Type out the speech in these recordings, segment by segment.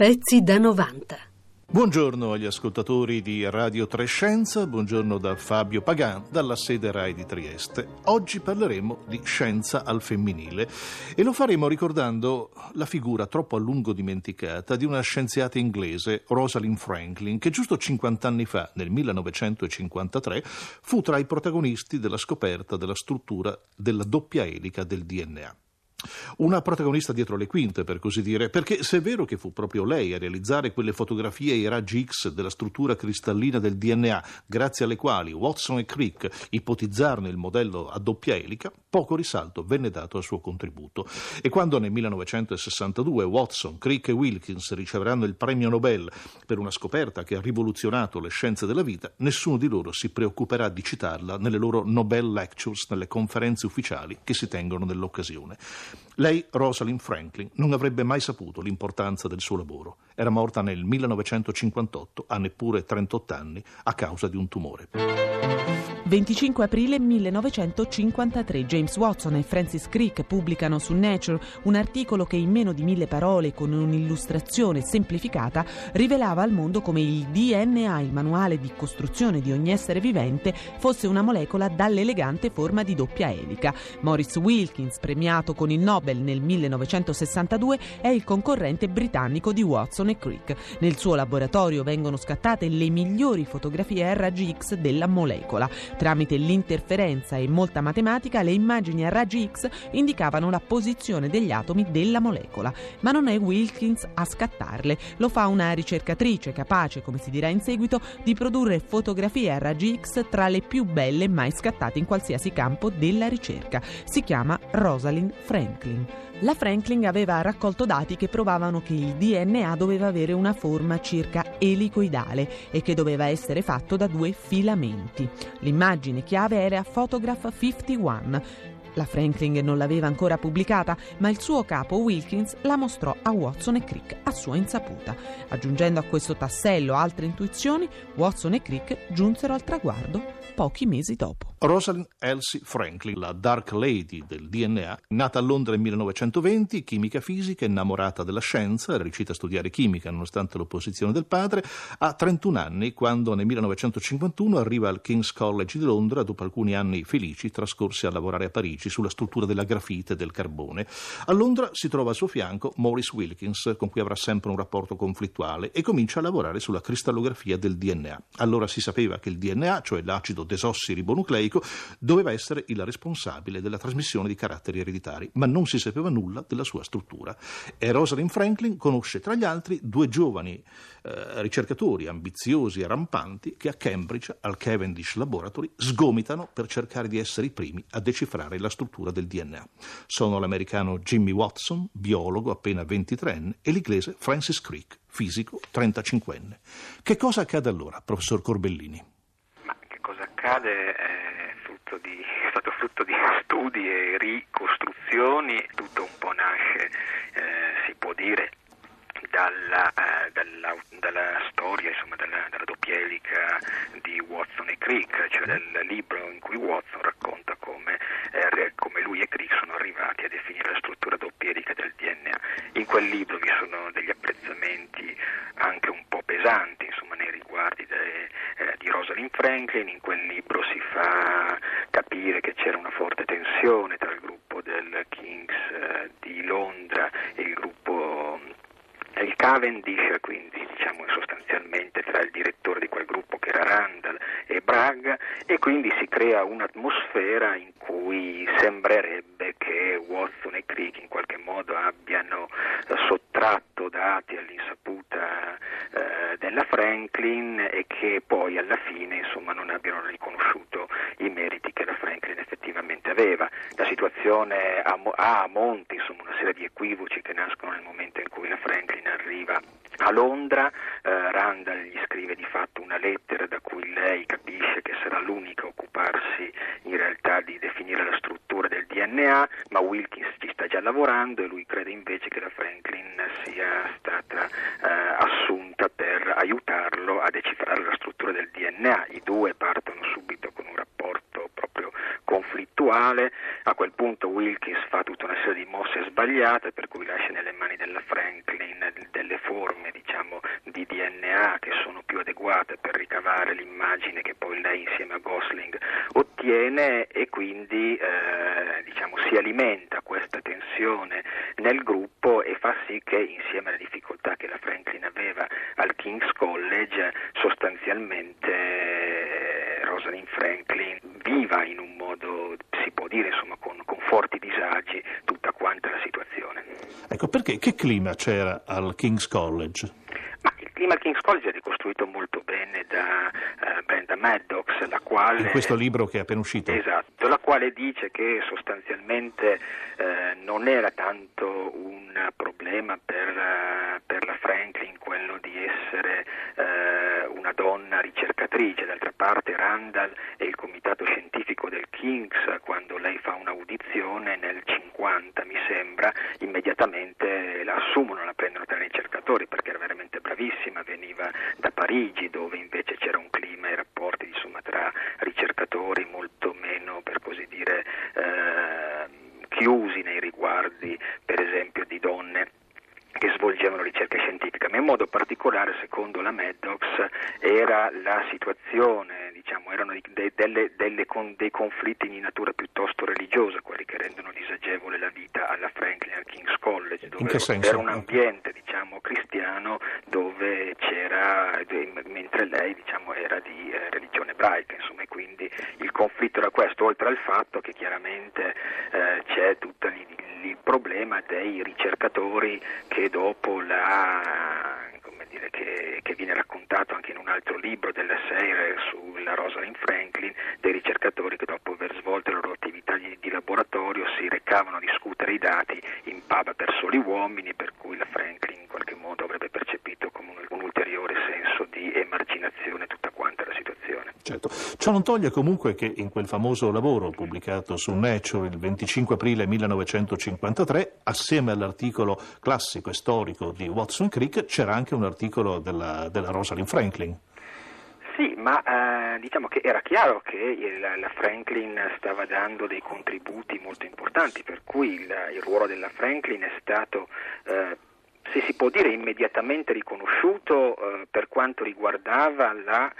Pezzi da 90. Buongiorno agli ascoltatori di Radio Trescenza, buongiorno da Fabio Pagan, dalla sede RAI di Trieste. Oggi parleremo di scienza al femminile e lo faremo ricordando la figura troppo a lungo dimenticata di una scienziata inglese, Rosalind Franklin, che giusto 50 anni fa, nel 1953, fu tra i protagonisti della scoperta della struttura della doppia elica del DNA. Una protagonista dietro le quinte, per così dire, perché se è vero che fu proprio lei a realizzare quelle fotografie ai raggi X della struttura cristallina del DNA, grazie alle quali Watson e Crick ipotizzarono il modello a doppia elica, poco risalto venne dato al suo contributo. E quando nel 1962 Watson, Crick e Wilkins riceveranno il premio Nobel per una scoperta che ha rivoluzionato le scienze della vita, nessuno di loro si preoccuperà di citarla nelle loro Nobel Lectures, nelle conferenze ufficiali che si tengono nell'occasione. Lei, Rosalind Franklin, non avrebbe mai saputo l'importanza del suo lavoro. Era morta nel 1958, a neppure 38 anni, a causa di un tumore. 25 aprile 1953 James Watson e Francis Crick pubblicano su Nature un articolo che in meno di mille parole con un'illustrazione semplificata rivelava al mondo come il DNA, il manuale di costruzione di ogni essere vivente, fosse una molecola dall'elegante forma di doppia elica. Maurice Wilkins, premiato con il Nobel nel 1962, è il concorrente britannico di Watson e Crick. Nel suo laboratorio vengono scattate le migliori fotografie a raggi X della molecola. Tramite l'interferenza e molta matematica, le immagini a raggi X indicavano la posizione degli atomi della molecola. Ma non è Wilkins a scattarle, lo fa una ricercatrice capace, come si dirà in seguito, di produrre fotografie a raggi X tra le più belle mai scattate in qualsiasi campo della ricerca. Si chiama Rosalind Franklin. La Franklin aveva raccolto dati che provavano che il DNA doveva avere una forma circa elicoidale e che doveva essere fatto da due filamenti. L'immagine chiave era Photograph 51. La Franklin non l'aveva ancora pubblicata, ma il suo capo Wilkins la mostrò a Watson e Crick a sua insaputa. Aggiungendo a questo tassello altre intuizioni, Watson e Crick giunsero al traguardo pochi mesi dopo. Rosalind Elsie Franklin, la Dark Lady del DNA, nata a Londra nel 1920, chimica fisica, innamorata della scienza, era riuscita a studiare chimica nonostante l'opposizione del padre, ha 31 anni quando nel 1951 arriva al King's College di Londra dopo alcuni anni felici trascorsi a lavorare a Parigi sulla struttura della grafite e del carbone. A Londra si trova al suo fianco Maurice Wilkins, con cui avrà sempre un rapporto conflittuale, e comincia a lavorare sulla cristallografia del DNA. Allora si sapeva che il DNA, cioè l'acido desossiribonucleico, doveva essere il responsabile della trasmissione di caratteri ereditari, ma non si sapeva nulla della sua struttura. E Rosalind Franklin conosce tra gli altri due giovani eh, ricercatori ambiziosi e rampanti che a Cambridge, al Cavendish Laboratory, sgomitano per cercare di essere i primi a decifrare la struttura del DNA. Sono l'americano Jimmy Watson, biologo appena 23enne, e l'inglese Francis Crick, fisico 35enne. Che cosa accade allora, professor Corbellini? Ma che cosa accade? Eh frutto di, stato frutto di studi e ricostruzioni, tutto un po' nasce, eh, si può dire, dalla, eh, dalla, dalla, storia, insomma, dalla, dalla doppia elica di Watson e Crick, cioè del libro in cui Watson racconta come, eh, come lui e Crick sono arrivati a definire la struttura doppia elica del DNA. In quel libro vi sono degli apprezzamenti anche un po' pesanti, insomma, nei riguardi de, eh, di Rosalind Franklin, in quel libro si fa capire che c'era una forte tensione tra il gruppo del Kings eh, di Londra e il gruppo eh, il Cavendish, quindi diciamo sostanzialmente tra il direttore di quel gruppo che era Randall e Bragg e quindi si crea un'atmosfera in cui sembrerebbe che Watson e Crick in qualche modo abbiano eh, sottratto dati all'insaputa eh, della Franklin e che poi alla fine insomma, non abbiano riconosciuto i meriti che la Franklin effettivamente aveva. La situazione ha, ha a monte insomma, una serie di equivoci che nascono nel momento in cui la Franklin arriva a Londra, eh, Randall gli scrive di fatto una lettera da cui lei capisce che sarà l'unica a occuparsi in realtà di definire la struttura del DNA, ma Wilkins ci sta già lavorando e lui crede invece che la Franklin sia stata eh, assunta per aiutarlo a decifrare la struttura del DNA. I due partono subito con un rapporto proprio conflittuale, a quel punto Wilkins fa tutta una serie di mosse sbagliate per cui lascia nelle mani della Franklin del delle forme diciamo, di DNA che sono più adeguate per ricavare l'immagine che poi lei insieme a Gosling ottiene e quindi eh, diciamo, si alimenta questa tensione nel gruppo e fa sì che insieme alle difficoltà che la Franklin aveva al King's College sostanzialmente eh, Rosalind Franklin viva in un modo, si può dire, insomma, con, con forti disagi tutta quanta la situazione. Ecco, perché che clima c'era al King's College? Ma il clima al King's College è ricostruito molto bene da uh, Brenda Maddox, la quale... In questo libro che è appena uscito. Esatto, la quale dice che sostanzialmente eh, non era tanto un problema per, uh, per, la Franklin quello di essere uh, una donna ricercatrice, d'altra parte Randall e il comitato scientifico del King's, quando lei un'audizione nel 50 mi sembra, immediatamente la assumono, la prendono tra i ricercatori perché era veramente bravissima, veniva da Parigi dove invece c'era un clima e rapporti insomma, tra ricercatori molto meno, per così dire, eh, chiusi nei riguardi per esempio di donne che svolgevano ricerca scientifica, ma in modo particolare, secondo la Maddox, era la situazione, diciamo, erano de, delle, delle con, dei conflitti di natura piuttosto religiosa, quelli che rendono disagevole la vita alla Franklin al King's College, dove era un ambiente diciamo, cristiano dove c'era, mentre lei diciamo, era di eh, religione ebraica, insomma, e quindi il conflitto era questo, oltre al fatto che chiaramente eh, c'è tutto il problema dei ricercatori che dopo la dire, che, che, viene raccontato anche in un altro libro della serie sulla Rosalind Franklin, dei ricercatori che dopo aver svolto le loro attività di, laboratorio si recavano a discutere i dati in pub per soli uomini, per cui la Franklin in qualche modo avrebbe percepito come un, un ulteriore senso di emarginazione tutta quanta la situazione. Certo, ciò non toglie comunque che in quel famoso lavoro pubblicato su Nature il 25 aprile 1953, assieme all'articolo classico e storico di Watson Creek, c'era anche un articolo della, della Rosalind Franklin. Sì, ma eh, diciamo che era chiaro che il, la Franklin stava dando dei contributi molto importanti, per cui il, il ruolo della Franklin è stato eh, se si può dire immediatamente riconosciuto eh, per quanto riguardava la,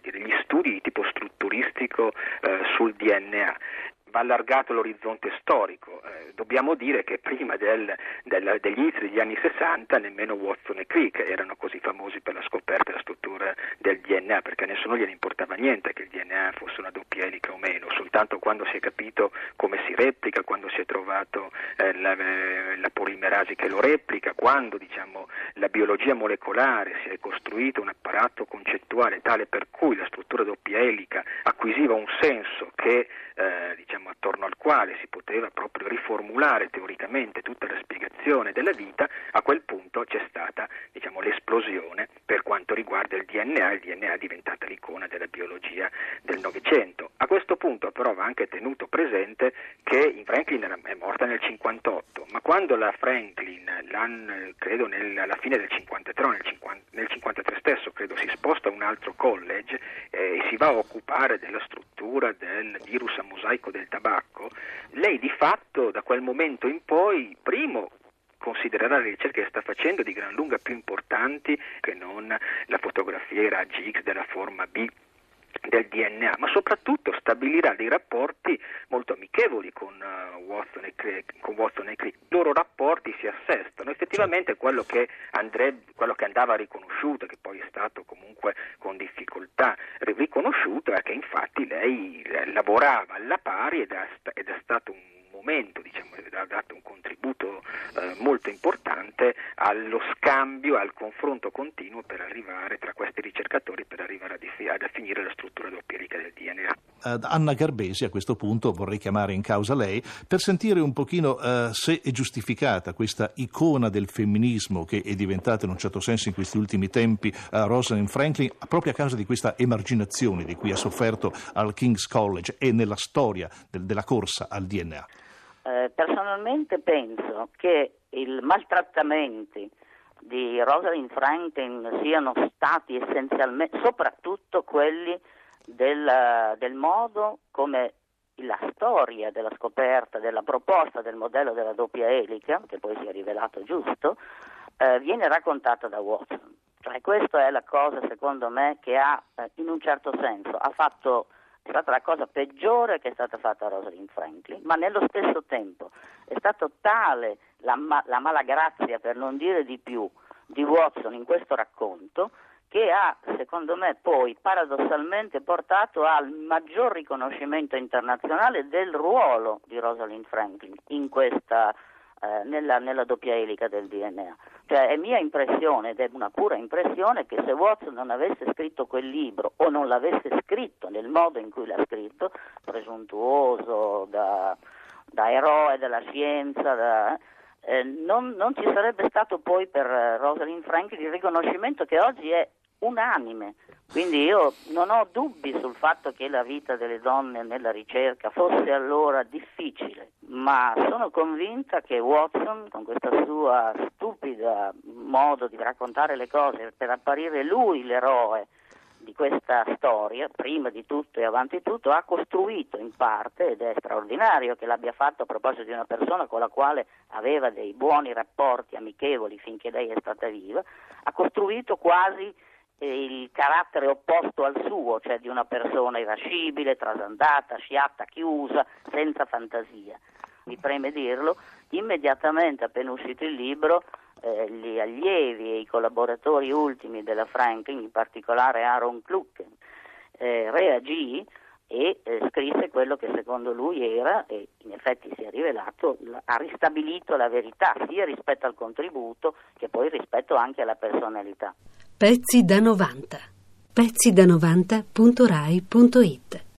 dire, gli studi di tipo strutturistico eh, sul DNA va allargato l'orizzonte storico. Eh, dobbiamo dire che prima del, del, degli inizi degli anni 60 nemmeno Watson e Crick erano così famosi per la scoperta della struttura del DNA, perché a nessuno gliene importava niente che il DNA fosse una doppia elica o meno, soltanto quando si è capito come si replica, quando si è trovato eh, la, eh, la, polimerasi che lo replica, quando diciamo, la biologia molecolare si è costruito un apparato concettuale tale per cui la struttura doppia elica acquisiva un senso che eh, attorno al quale si poteva proprio riformulare teoricamente tutta la spiegazione della vita, a quel punto c'è stata diciamo, l'esplosione per quanto riguarda il DNA, il DNA è diventata l'icona della biologia del Novecento. A questo punto però va anche tenuto presente che Franklin è morta nel 58, ma quando la Franklin, credo nel, alla fine del 53, nel, 50, nel 53 stesso, credo si sposta a un altro college eh, e si va a occupare della struttura del virus a mosaico del tabacco, lei di fatto da quel momento in poi, primo, considererà le ricerche che sta facendo di gran lunga più importanti che non la fotografia raggi X della forma B del DNA, ma soprattutto stabilirà dei rapporti molto amichevoli con, uh, Watson, e Crick, con Watson e Crick. I loro rapporti si assestano. Effettivamente quello che, andrebbe, quello che andava riconosciuto, che poi è stato comunque riconosciuto, è che infatti lei lavorava alla pari ed è, ed è stato un momento, diciamo, ha dato un contributo eh, molto importante allo al confronto continuo per arrivare tra questi ricercatori per arrivare a, defi- a definire la struttura doppia del DNA. Uh, Anna Garbesi a questo punto vorrei chiamare in causa lei per sentire un pochino uh, se è giustificata questa icona del femminismo che è diventata in un certo senso in questi ultimi tempi uh, Rosalind Franklin proprio a causa di questa emarginazione di cui ha sofferto al King's College e nella storia del, della corsa al DNA. Eh, personalmente penso che i maltrattamenti di Rosalind Franklin siano stati essenzialmente, soprattutto quelli del, del modo come la storia della scoperta, della proposta del modello della doppia elica, che poi si è rivelato giusto, eh, viene raccontata da Watson. Cioè, questa è la cosa, secondo me, che ha, eh, in un certo senso, fatto, è stata la cosa peggiore che è stata fatta a Rosalind Franklin, ma nello stesso tempo è stata tale la, la malagrazia, per non dire di più, di Watson in questo racconto, che ha, secondo me, poi paradossalmente portato al maggior riconoscimento internazionale del ruolo di Rosalind Franklin in questa eh, nella, nella, doppia elica del DNA. Cioè è mia impressione, ed è una pura impressione, che se Watson non avesse scritto quel libro o non l'avesse scritto nel modo in cui l'ha scritto, presuntuoso, da, da eroe della scienza, da, eh, non, non, ci sarebbe stato poi per Rosalind Franklin il riconoscimento che oggi è unanime. Quindi io non ho dubbi sul fatto che la vita delle donne nella ricerca fosse allora difficile, ma sono convinta che Watson, con questa sua stupida modo di raccontare le cose per apparire lui l'eroe di questa storia, prima di tutto e avanti tutto, ha costruito in parte, ed è straordinario che l'abbia fatto a proposito di una persona con la quale aveva dei buoni rapporti amichevoli finché lei è stata viva, ha costruito quasi il carattere opposto al suo, cioè di una persona irascibile, trasandata, sciatta, chiusa, senza fantasia. Mi preme dirlo, immediatamente appena uscito il libro, eh, gli allievi e i collaboratori ultimi della Franklin, in particolare Aaron Klucken, eh, reagì e eh, scrisse quello che secondo lui era, e in effetti si è rivelato, ha ristabilito la verità sia rispetto al contributo che poi rispetto anche alla personalità. Pezzi da 90. Pezzi da 90.rai.it